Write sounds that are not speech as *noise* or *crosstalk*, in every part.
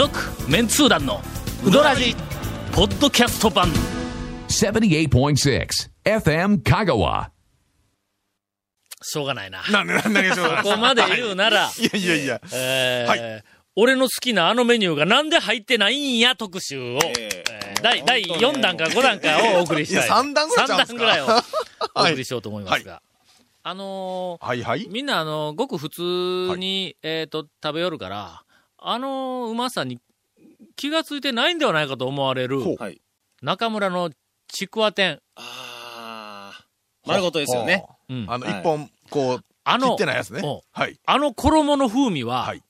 続メンツー団のウドラジポッドキャスト版。78.6 FM Kagawa. しょうがないな。なんで、なんで、そここまで言うなら、*laughs* いやいやいや。えーはい。俺の好きなあのメニューがなんで入ってないんや特集を、えー第第4弾か5弾かをお送りしたい。いや三弾ぐらいちゃうんすか？ぐらいをお送りしようと思いますが。あのーはいはい。みんなあの、ごく普通に、えっ、と、食べよるから、あのうまさに気がついてないんではないかと思われるはい。中村のちくわ店。ああ。丸ごとですよね。うんあの、はい一本、こう、あの切ってないやつねお。はい。あの衣の風味は、はい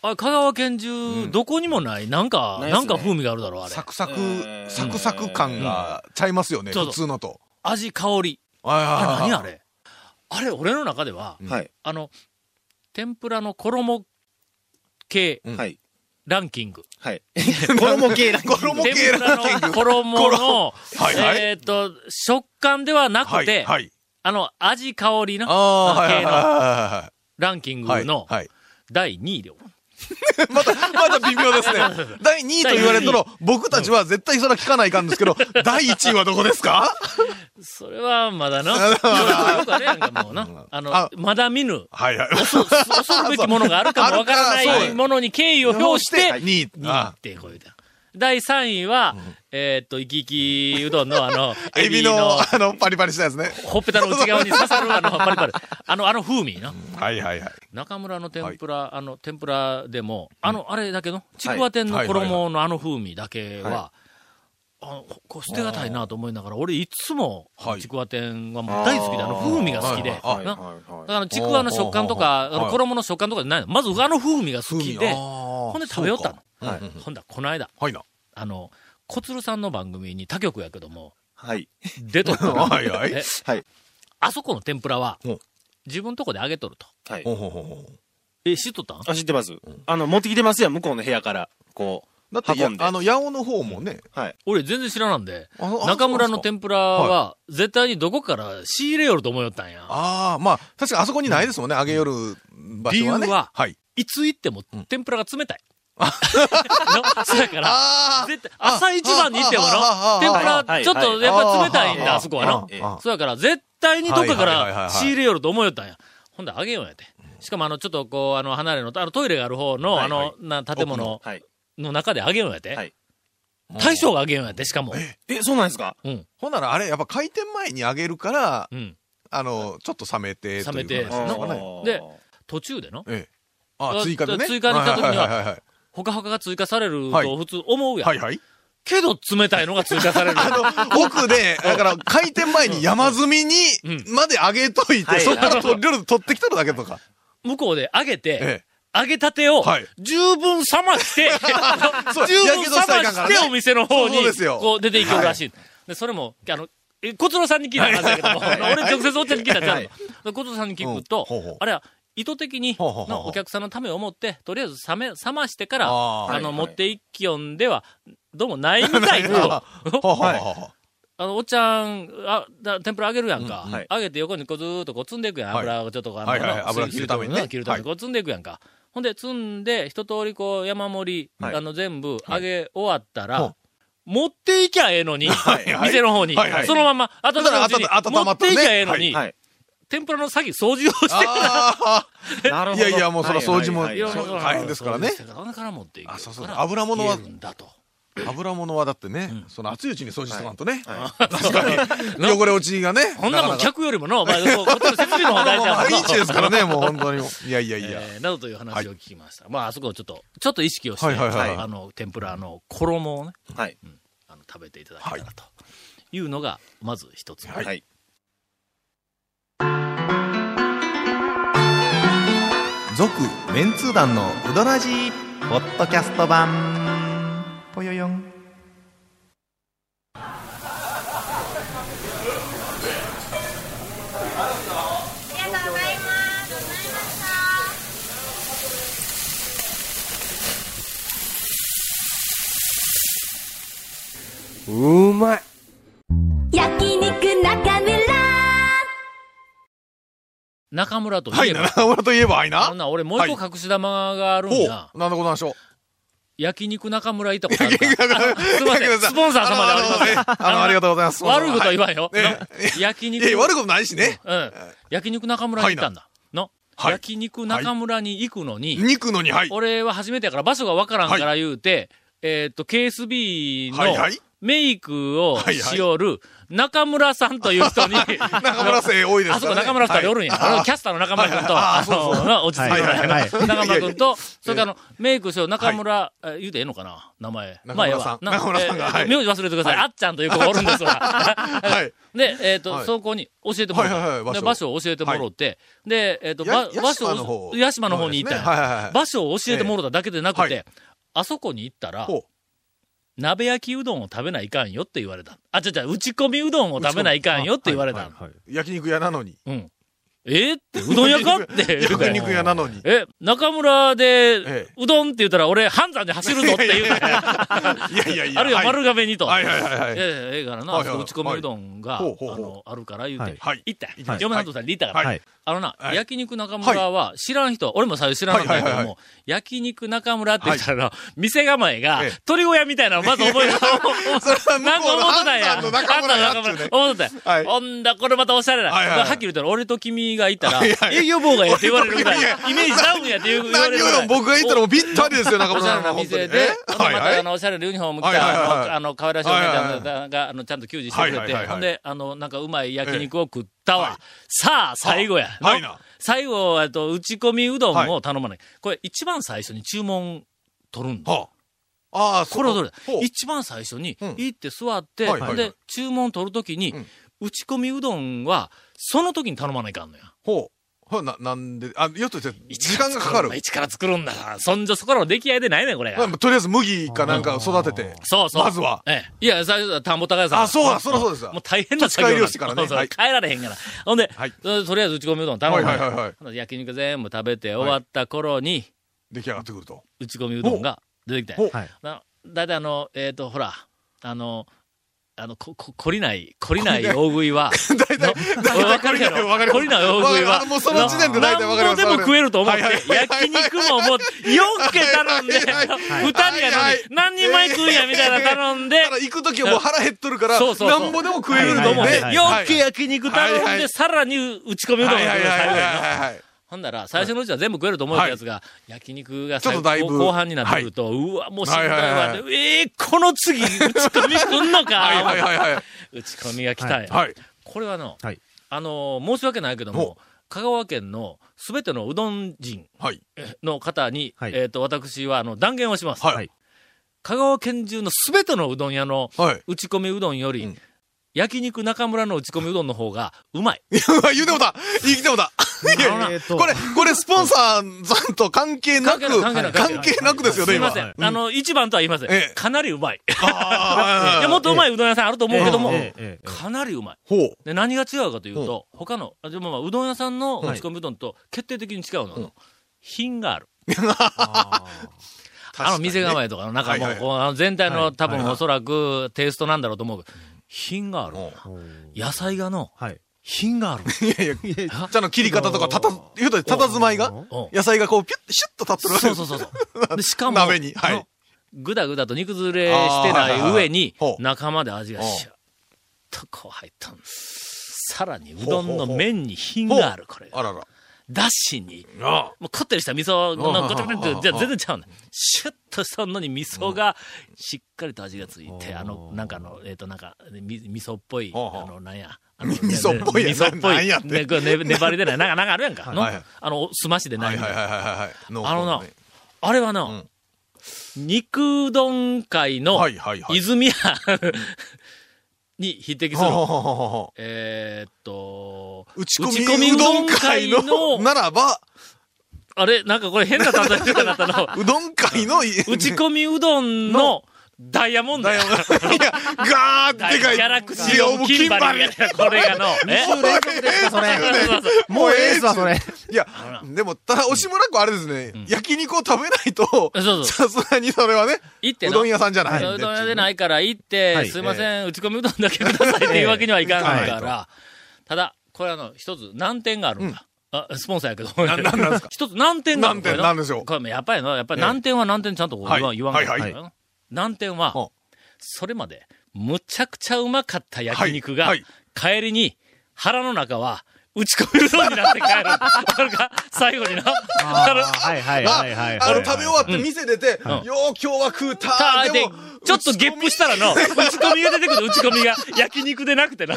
あ香川県中、どこにもない、なんか、なんか風味があるだろう、あれサ。クサクえ、ーサクサク感がちゃいますよね、普通のと。味、香り。はいあれ、何あれ？あれ、俺の中では、はい。あの、天ぷらの衣系。ランキング。はい。*laughs* 衣系ランキング衣系天ぷらの衣の、えっ、と、食感ではなはい。くて、はい。あの、味、香りな、ああ、はいはい系のはランキン。グのはい。第2位で。ま *laughs* た、また微妙ですね。*laughs* 第2位と言われたら、僕たちは絶対それは聞かないかんですけど、第1位はどこですか？それはまだな。*laughs* よくあれやんか、もうな。あの、あまだ見ぬ、はいはい。恐るべきものがあるかもわからないものに敬意を表して、2位。2位あってこう言うた。第3位は、えーっと、生き生きうどんのあ *laughs* の、エビの、あの、パリパリしたやつね。ほっぺたの内側に刺さるあの、*laughs* パリパリ。あの、あの風味な。はいはいはい。中村の天ぷら、あの、天ぷらでも、あの、あれだけの、ちくわ天の衣のあの風味だけは、はあのこう捨てがたいなと思いながら、俺いつもはい、ちくわ天はもう大好きで、あの風味が好きで、だから、ちくわの食感とか、衣の食感とかじゃないの。まず、あの風味が好きで、ほほんで食べよったの。のはいほんだら、この間、はいな。あの、小鶴さんの番組に他局やけども、はい。出とったの *laughs* はいはいえはい。あそこの天ぷらは自分とこで揚げとると。はいほ。うほうほうほう。え、知っとったん？あ、知ってます。あの、持ってきてますやん、向こうの部屋から。こだって、や運んであの、八尾の方もね、う。はい。俺全然知らなんで、中村の天ぷらは、絶対にどこから仕入れよると思いよったんや。ああ、まあ、確かにあそこにないですもんね、揚げよる場所はね。理由ははい。いつ行ってもうん天ぷらが冷たい。の？*laughs* そうやから、あ絶対、朝一番に行ってもああの、天ぷはいらちょっとやっぱり冷たいんだ、ああそこはな。ええそうやから、絶対にどっかから仕入れよると思いよったんや。ほんで、あげようやて。しかも、あの、ちょっとこう、あの、離れの、あの、トイレがある方の、あの、な、建物はい。の中であげようやて。はい。大将があげようやて、しかも。え、そうなんですか？うん。ほんならあれ、やっぱ開店前に揚げるから、うん。あの、ちょっと冷めてという冷めて話で途中での、ええ。ああ追加でね。追加にした時にははいはいはいほかほかが追加されるはいと普通思うやん。はい。はいはい。けど冷たいのが追加される。*laughs* 奥で、だから開店前に山積みにうんまで揚げといて、はいそっから取る取ってきとるだけとか。向こうで揚げて、え揚げたてをはい十分冷まして、*laughs* 十分冷ましてお店の方にこう出ていくらしい。で、それも、あの、え、小鶴さんに聞いた話だけども、*laughs* 俺直接おっちゃんに聞いたんちゃうはいの。小鶴さんに聞くとあれは意図的にお客さんのためを思って、とりあえず冷め、冷ましてから、あの、はいはい。持っていきよんでは、どうもないみたいと。*laughs* あの、おっちゃん、あ、だ天ぷら揚げるやんか。うんはい。揚げて横にこうずーっとこう積んでいくやん。はい。油をちょっとこう、あのはいはい。な油切るためにね。切るためにこう積んでいくやんか。ほんで、積んで、一通りこう、山盛り、はい。あの、全部揚げ終わったら、持っていきゃええのに、いはい。店の方に、はいはい。そのまま、温めないうちにだから温温まったね。持っていきゃええのに、はい。天ぷらの先掃除をしてあなるほど。*laughs* いやいやもうそら掃除もはいはいはいそう大変ですからね掃除してから持っていくあそうそう油物は油物はだってね、その熱いうちに掃除しとかんとね。は *laughs* 確かに。汚れ落ちがね。ほんなも客よりもの、お前、こうこっちの設備の方が大事やもん毎日ですからね、もう本当に。いやいやいや。えーなどという話を聞きました。まあ、あそこをちょっと、ちょっと意識をして、はいはいはいあの、天ぷらの衣をね、はい。あの食べていただけたらというのが、まず一つ目。はい続メンツー団のウドラジーポッドキャスト版。ぽよよん。中村とはいい、えば、七村といえば、はいな。な、俺もう一個隠し玉があるんほや。う、なんでございましょう。焼肉中村行ったことあるかすいません、スポンサー様ではありません。あのありがとうございます。悪いことは言わんよ。焼肉。悪いことないしね。うん。焼肉中村に行ったんだ。の、はい焼肉中村に行くのに、肉のに、はい。俺は初めてやから場所がわからんから言うて、えっ、と、KSB のはいはいメイクをはいはい。しよる中村さんという人に、*laughs* 中村生多いですね。あそこ中村さんおるんや。はいキャスターの中村君と、はいはい。ああの、な落ち着いてはいはいはい。中村君と、それからあの、メイクしよう中村、え言うてええのかな名前。まあええわ。中村さんが名字忘れてください。あっちゃんという子がおるんですわ。はい。*laughs* で、えっ、と、はい。そこに教えてもらった。はいはいはい。場所。で場所を教えてもらって、で、えっ、と、場所を、屋島の方に行った場所を教えてもらっただけでなくて、ええはい。あそこに行ったら、ほ鍋焼きうどんを食べないかんよって言われた。あ、違う違う、打ち込みうどんを食べないかんよって言われた。はいはい焼肉屋なのに。うん。えって、*laughs* うどん屋かって。焼肉屋なのに。え、中村でえ、うどんって言ったら俺、半山で走るぞって言うて。いやいやいや。あるいははい丸亀にと。はいはいはいはいいやいや、ええからな、はいはいはい打ち込みうどんが、あの、あるから言うて、はい行った嫁さんとさんで行ったから、はいあのな、はい。焼肉中村は知らん人、俺も最初知らなかったけども、はいはいはいは焼肉中村って言ったら、店構えがええ、鳥小屋みたいなのまず覚えた。なんか思ってたんや。の中村思ってたんや。はい。ほんだ、これまたおしゃれな。はいはいはい。はっきり言ったら、俺と君がいたら、はいはい。営業妨害やって言われるぐらい、イメージダウンやって言われ何るぐらい。を僕が言ったらもうぴったりですよ、中村さん。おしゃれな店で、また、あの、おしゃれなユニフォーム着た、はいはいはい。はいあの、可愛らしいお姉ちゃんが、あの、ちゃんと給仕してくれて、はいはいはいはい。ほんで、あの、なんかうまい焼肉を食ったわ。はいさあ、最後や。はいな。最後、えっと、打ち込みうどんを頼まない。これ、一番最初に注文取るんだ。はあ。ああ、これをどれだ一番最初にうん行って座って、はいはいはいで、注文取るときに、うん打ち込みうどんは、その時に頼まないかんのや。ほう。ほう、な、なんで、あ、よっと言って、時間がかかる。一から作るんだから。そんじょそこらの出来合いでないねん、これが。まあとりあえず麦かなんか育てて。そうそう。まずは。ええ。いや、最初は田んぼ高屋さん。あそうだそらそうですわもう大変な作業土地改良してからねそうそうはい帰られへんから。ほんで、はいととりあえず打ち込みうどん頼はいむはいはいはい。焼肉全部食べて終わった頃に、出来上がってくると。打ち込みうどんが出てきて。はいなだいたいあの、えっ、と、ほら、あの、あの、こ、こ、懲りない、懲りない大食いは、*laughs* 大体、のわかるやろ懲りない大食いは。もうその時点で大体わかります。なんぼでも食えると思って焼肉ももう、4件頼んで、はいはい二人やのに、何人前食うんやみたいな頼んで行くときはもう腹減っとるから、そうそうそう。なんぼでも食えると思って、はい4件焼肉頼んで、さらに打ち込みうどんが来るほんなら、最初のうちは全部食えると思うやつが、焼肉がちょっ最とだいぶ後後半になってくると、うわ、もうしんどいはいはいわはい。えー、この次、打ち込み来んのか、はいはいはいはい。打ち込みが来たんや。はい。これはの、はいあのー申し訳ないけどもほ、香川県のすべてのうどん人はい。の方に、はいえっ、と、私は、あの、断言をします。はいはい香川県中のすべてのうどん屋のはい。打ち込みうどんより、うん焼肉中村の打ち込みうどんの方がうまい。*laughs* 言うてもた言ってもたいやあのなえーとこれ、これ、スポンサーさんと関係なく、関係なくですよね、今。すいません。あの、一番とは言いません。ええかなりうまい。*laughs* いや、もっとうまいうどん屋さんあると思うけども、かなりうまい。ほう。で、何が違うかというと、他の、あでもまあ、うどん屋さんの打ち込みうどんと決定的に違うのは、品が *laughs* ある。あの店構えとかの中も、こうあの全体の、はい多分はいおそらくテイストなんだろうと思うけど、品があるな。野菜がの、はい。品がある。*laughs* いやいや、*laughs* ちゃんと切り方とか、たた、言うと、たたずまいが、うん野菜がこう、ピュッ、シュッと立ってる。そうそうそうそう。*laughs* でしかも、鍋に。はい。のぐだぐだと煮崩れしてない上に中まで味がシュッとこう入ったんです。さらにうどんの麺に品がある、これが。あらら。だしに、あもうこってりした味噌のあごちゃごちゃって、じゃあ全然ちゃうねん。シュッとしたのに味噌がしっかりと味がついて、あの、なんかあの、えっ、と、なんか、み味噌っぽい、はあの、なんや。あの味噌っぽいや味噌っぽい。ななんやって。ねこれね粘りでない。なんか、なんかあるやんか。のあの、すましでない。みたいあのなね。あれはな、ん。肉丼界の。泉屋に匹敵する。えーっと、打ち込みうどん会の、ならば、あれ？なんかこれ変な例え方だったの？*laughs* うどん会の、い打ち込みうどんのダイヤモンド。や。や、ガーってでかい。ギャラクシーオブキンバリー。やこれがの。え？2週連続ですか、それ。もうええっすわ、それ。いや、でも、ただ、押村区あれですね、焼肉を食べないと、そうそうさすがにそれはね、行ってな。うどん屋さんじゃない。んで。うどん屋でないから行って、はい。すいません、打ち込みうどんだけくださいっていうわけにはいかんから、ただ、これあの、一つ難点があるんだ。あ、スポンサーやけど。ななんなんですか？*laughs* 一つ難点がある難点なんでしょうこれやっぱりな、やっぱりええ難点は難点ちゃんと言わ,、はい。言わんから、はいはい難点はほ、それまで、むちゃくちゃうまかった焼肉が、はい。帰りに、腹の中は、打ち込みうどんになって帰る。わかるか最後にな。あのはいはいあはいはい。あの、食べ終わって店出て、んよう今日は食うたたーってでも、ちょっとゲップしたらの、打ち込みが出てくる打ち込みが、焼肉でなくてな。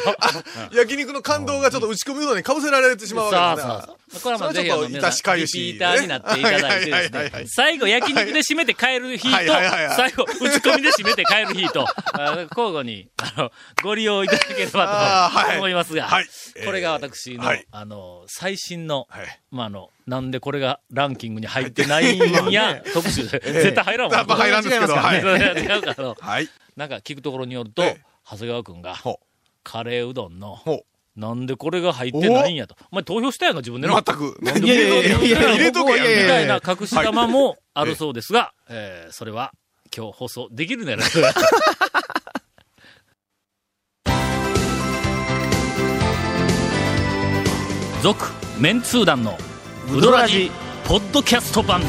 焼肉の感動がちょっと打ち込みうどんにかぶせられてしまうわけですね。そうそうそう。これはまあぜひあの、はちょっと致し返しリピーターになっていただいてですはいはいはいはねい、最後焼肉で締めて帰る日と、最後打ち込みで締めて帰る日と、あ交互に、あの、ご利用いただければとはい思いますが、はいこれが私の、はい。あの、最新の、はい。まあ、あの、なんでこれがランキングに入ってないんや、*laughs* 特集で、絶対入らんわ。やっぱ入らんですけど、*laughs* はい。*laughs* 違うから。のはい。なんか聞くところによると、ええ。長谷川くんがほ、カレーうどんの、ほなんでこれが入ってないんやと。お前投票したやんか、自分でう。の。全く。いやいやいやいやいや。入れとけみたいな隠し玉もあるそうですが、えーそれは今日放送できるん続、メンツー団のウドラジ、ポッドキャスト版。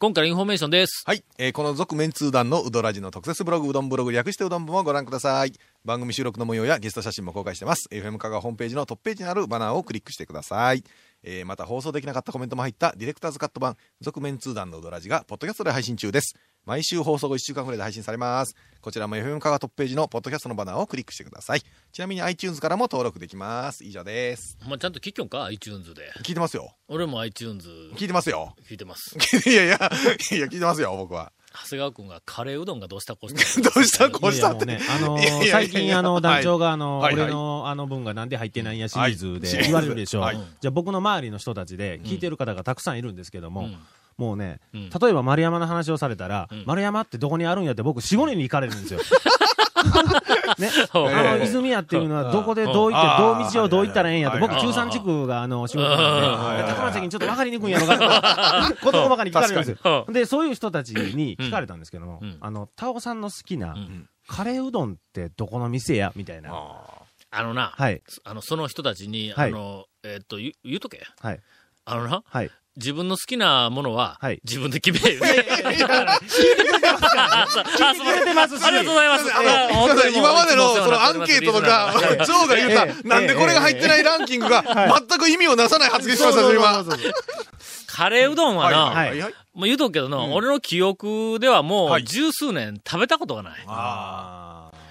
今回のインフォメーションです。はい。えーこの続メンツー団のうどらじの特設ブログ、うどんブログ、略してうどん部もご覧ください。番組収録の模様やゲスト写真も公開してます。FM 香川ホームページのトップページにあるバナーをクリックしてください。えーまた放送できなかったコメントも入ったディレクターズカット版、続メンツー団のうどらじが、ポッドキャストで配信中です。毎週放送後1週間くらいで配信されます。こちらも FM 香川トップページのポッドキャストのバナーをクリックしてください。ちなみに iTunes からも登録できます。以上です。まあ、ちゃんと聞きよんか ?iTunes で。聞いてますよ。俺も iTunes 聞いてますよ。聞いてます。*laughs* いやいや、いや、聞いてますよ、僕は。長谷川くんがカレーうどんがどうしたこうした。*laughs* どうしたこうしたって。いやいやね、あのーいやいやいや。最近あの、団長があの、はいはい。俺のあの分がなんで入ってないんやシリーズはい。で言われるでしょ。はい。じゃあ僕の周りの人たちで聞いてる方がたくさんいるんですけども、うん。もうね、うん。例えば丸山の話をされたら、ん。丸山ってどこにあるんやって僕4、5年に行かれるんですよ。*laughs* *laughs* ね、あの、泉屋っていうのはどこでどう行って、どう道をどう行ったらええんやと、僕、中山地区があの、仕事なんで、高松にちょっと分かりにくいんやろかと、*laughs* ことばかり聞かれるんですよ。で、そういう人たちに聞かれたんですけども、うん。あの、タオさんの好きな、ん。カレーうどんってどこの店やみたいな。あのな、はい、あの、その人たちに、はい。あの、えっと、言う言うとけ。はい、あのな、はい。自分の好きなものははい、自分で決める。*laughs* あそうあそう。聞いてます。しありがとうございます。今までのそのアンケートとか、ジョーが言えうえた、なんでこれが入ってないランキングが全く意味をなさない発言しましたね、今。カレーうどんはな、はいはい。もう言うとくけどな、俺の記憶ではもはい。う十数年食べたことがない。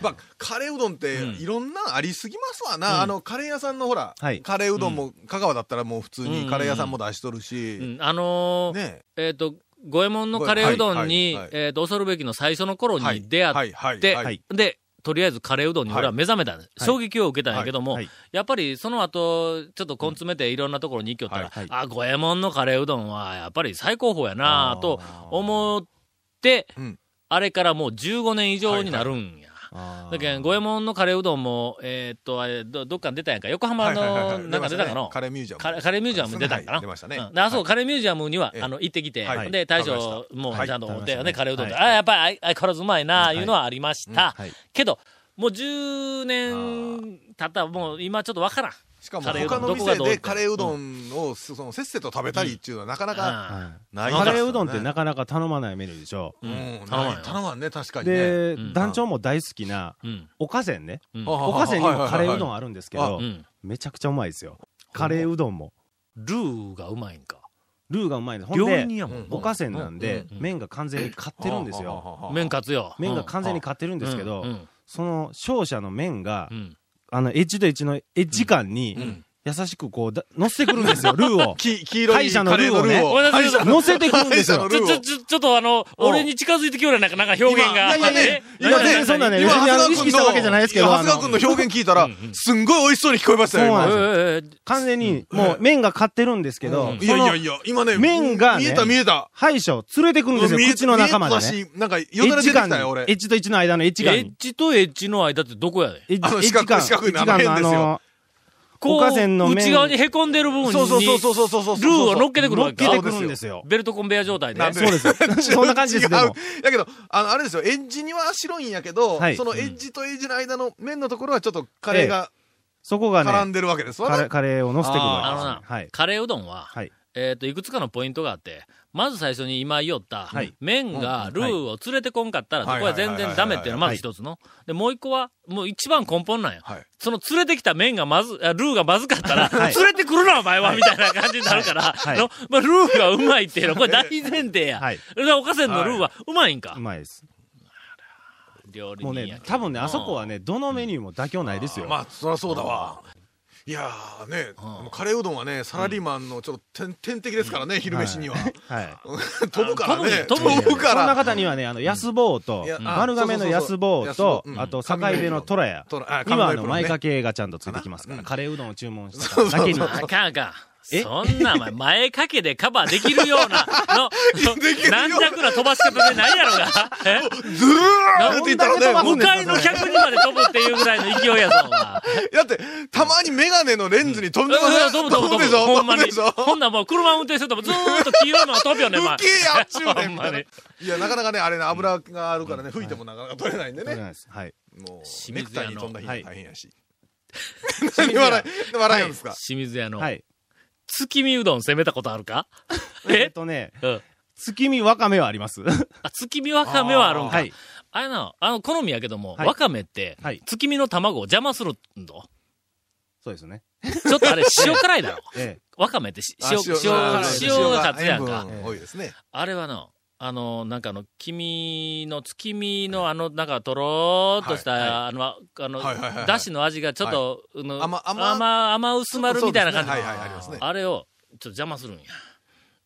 あまあ、カレーうどんってうん。いろんなありすぎますわな。うん。あの、カレー屋さんのほらはい、カレーうどんも、香川だったらもう普通にカレー屋さんも出しとるうし、ん。あのーねえ。っ、と、五右衛門のカレーうどんに、はいはいはいえっ、と、恐るべきの最初の頃はい。に出会はいはいって、はい。で、とりあえずカレーうどんに俺は目覚めた。はい。衝撃を受けたんやけども、はい。やっぱりその後、ちょっと根詰めていろんなところに行きよったら、はいあ、五右衛門のカレーうどんはやっぱり最高峰やなと思って、うん。あれからもう15年以上になるんや。あーだけど、五右衛門のカレーうどんも、えーっと、あれ、ど、どっかに出たんやんか。横浜の、なんか出たかのカレーミュージアム。カレーミュージアムに出たんかな。出ましたね。うん。で、あそこ、カレーミュージアムには、ええ。あの、行ってきて、はい。で、大将もちゃんと思って、ね、カレーうどんで、はい。あ、やっぱり、相変わらずうまいな、はい。いうのはありました。はい。けど、もう10年経ったら、もう今ちょっとわからん。しかも他の店でカレーうどんをそのせっせと食べたりっていうのはなかなかあないカレーうどんってななかなか頼まないメニューでしょ。ううん。ん、頼まんよない。頼まんね、確かにね。で、うん。団長も大好きな、うん。おかせんね。うん。あおかせんにもカレーうどんはあるんですけあどう、ん。めちゃくちゃうまいですよ。カレーうどんも。ルーがうまいんか。ルーがうまいの。ほんで。おかせんなんでうん、麺が完全に買ってるんですよ。麺勝つよ。麺が完全に買ってるん。ですけどう、ん。その勝者の麺がう、ん。あの、エッジとエッジのエッジ間にん、優しくこう、だ乗せてくるんですよ、*laughs* ルーを。き黄色い敗者のルーをねごめんなさいちょっと乗せてくるんですよ。ちょ、ちょ、ちょ、ちょっとあの、俺に近づいてきようやなんか、なんか表現が。いやいやいやえいや全然そんなね今、別にあの長谷川君の、意識したわけじゃないですけど長谷川君の表現聞いたら、すんごい美味しそうに聞こえましたよ、今。完全に、もう麺が買ってるんですけど、いやいやいや、今ね、麺がね見えた見えた。敗者連れてくるんですよ、口の中までね。見えたし、なんか、エよだれ出てきたよ、俺エ。ッジとエッジの間のエッジエ間に。ッジとエッジの間ってどこやでエッジあのエッジ間、四角い四角いエッジ間のあ生麺ですよの、こう、内側に凹んでる部分に、そうそうそうそうそうそう。ルーを乗っけてくる乗っわけかけてくるんですよ。ベルトコンベヤ状態で。そうですよ。そんな感じです、で違うも。だけど、あの、あれですよ、エッジには白いんやけど、はいそのエッジとエッジの間の面のところはちょっとカレーがそこがね、絡んでるわけですわね。カレーを乗せてくるわけですあのな、はい。カレーうどんは、はい。えっ、と、いくつかのポイントがあって、まず最初に今言おった、はい麺がルーを連れてこんかったら、はいこれは全然ダメっていうのがまず一つの。で、もう一個は、もう一番根本なんや。はい。その連れてきた麺がまず、あルーがまずかったら、はい連れてくるな、お前は、みたいな感じになるから、はいのまあ、ルーがうまいっていうのは、これ大前提や。はい。でおかせんのルーはうまいんか？う。まいです。料理もうね多分ね、あそこはね、どのメニューも妥協ないですよ。まあ、そりゃそうだわ。いやーね、うんカレーうどんはね、サラリーマンのちょっと天天敵ですからね、昼飯には。はい。*laughs* 飛ぶからね。飛ぶかそんなら。方にはね、あの、安坊といや、丸亀の安坊とあと、境部の虎屋とあには、あの、前掛けがちゃんとついてきますから、うんカレーうどんを注文した方だけに。あかんあかん。え？そんな、お前、前掛けでカバーできるような、*laughs* の、軟弱な飛ばし方でないやろが。*laughs* え？ずーって言ったらね、向かいの客にまで飛ぶっていうぐらいの勢いやぞ、お前。だって、たまにメガネのレンズに飛んでません飛ぶ飛ぶ飛ぶ。ほんまに。ほんならもう車運転しててもずーっと黄色いのが飛ぶよね、お前。吹けやっちゅうねほんまにいや、なかなかね、あれね、油があるからね、吹いてもなかなか取れないんでね。はい。もう、清ネクタイ水屋のに飛んだ日はい大変やし。*laughs* 何笑い、笑いなんですか？清水屋の、はい。月見うどん攻めたことあるか？*laughs* えっえとね、うん。月見わかめはあります。あ、月見わかめはあるんか。はい。あれな、あの、好みやけども、はいわかめって、はい月見の卵を邪魔するんだ。そうですね。ちょっとあれ、*laughs* 塩辛いだろ。えわかめってし塩、あ塩、塩が勝つやんか。多いですね。あれはの、あの、なんかあの、黄身の、月見のあの、なんか、とろーっとした、はいはいあの、あのだしの味がちょっと、あの甘甘甘、甘薄まるみたいな感じ。そうですねはいはいありますねあれを、ちょっと邪魔するんや。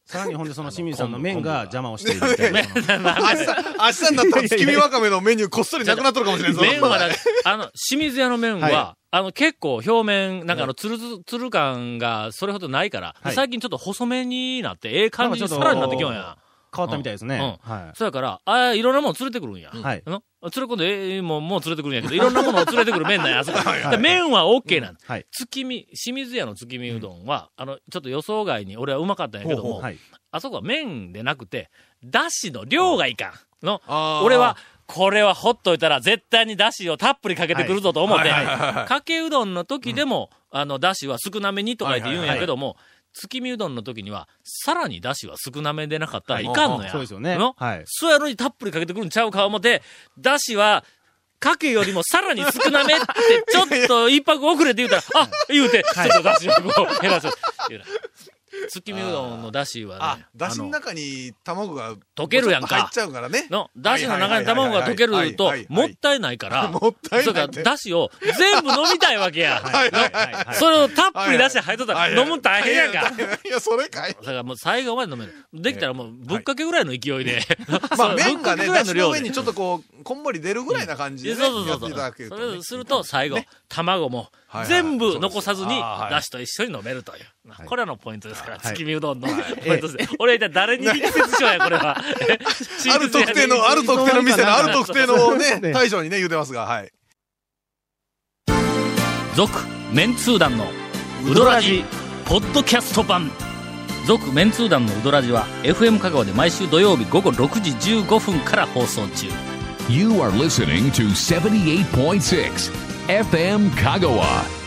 さらにほんでその清水さんの麺が邪魔をしているみたいな。*laughs* 明日、明日になったら月見わかめのメニューこっそりなくなっとるかもしれんぞ。*laughs* 麺はだ、あの、清水屋の麺は、はあの、結構表面、なんかあの、つるつ、つる感がそれほどないから、はい最近ちょっと細めになって、ええ感じになんかちょっとさらになってきよんや。変わったみたいですね。うはそやから、ああ、いろんなもの連れてくるんや。い。はい。あの連れ込んで、ええもう、もう連れてくるんやけど、*laughs* いろんなものを連れてくる麺なんや、あそこ。で麺は OK なんはい。月見、清水屋の月見うどんは、あの、ちょっと予想外に俺はうまかったんやけども、はい。あそこは麺でなくて、だしの量がいかん。の、俺は、これはほっといたら絶対にだしをたっぷりかけてくるぞと思って、かけうどんの時でも、あの、だしは少なめにとか言って言うんやけども、月見うどんの時には、さらにだしは少なめでなかったらいかんのや。そうですよねの？はい。そうやのにたっぷりかけてくるんちゃうか思って、だしは、かけよりもさらに少なめって、ちょっと一泊遅れて言うたら、あ言うて、ちょっとだしをこう減らす。言うな月見うどんのだしはあね、、だしの中に卵が溶けるやんか入っちゃうからね。の、だしの中に卵が溶けると、もったいないから、もったいないって。だしを全部飲みたいわけや。*laughs* はいはいはいはい。それをたっぷりだし入っとったら、飲む大変やんか。いや、それかい。だからもう最後まで飲める。できたらもう、ぶっかけぐらいの勢いで。*laughs* まあ、*laughs* そう麺がね、だしの上にちょっとこう、こんもり出るぐらいな感じでね、そうそうそうやっていただけそれをすると、最後、卵も全部残さずに、だしと一緒に飲めるという。これらのポイントですから、はい月見うどんの *laughs* ポイントです。俺一体誰に力説しようや、これは。*laughs* ある特定の、*laughs* ある特定の店の、ある特定のね、ね大将にね、言うてますが、はい。続、メンツー団の、ウドラジ、ポッドキャスト版。続、メンツー団のウドラジは、FM 香川で毎週土曜日午後6時15分から放送中。You are listening to 78.6 FM Kagawa.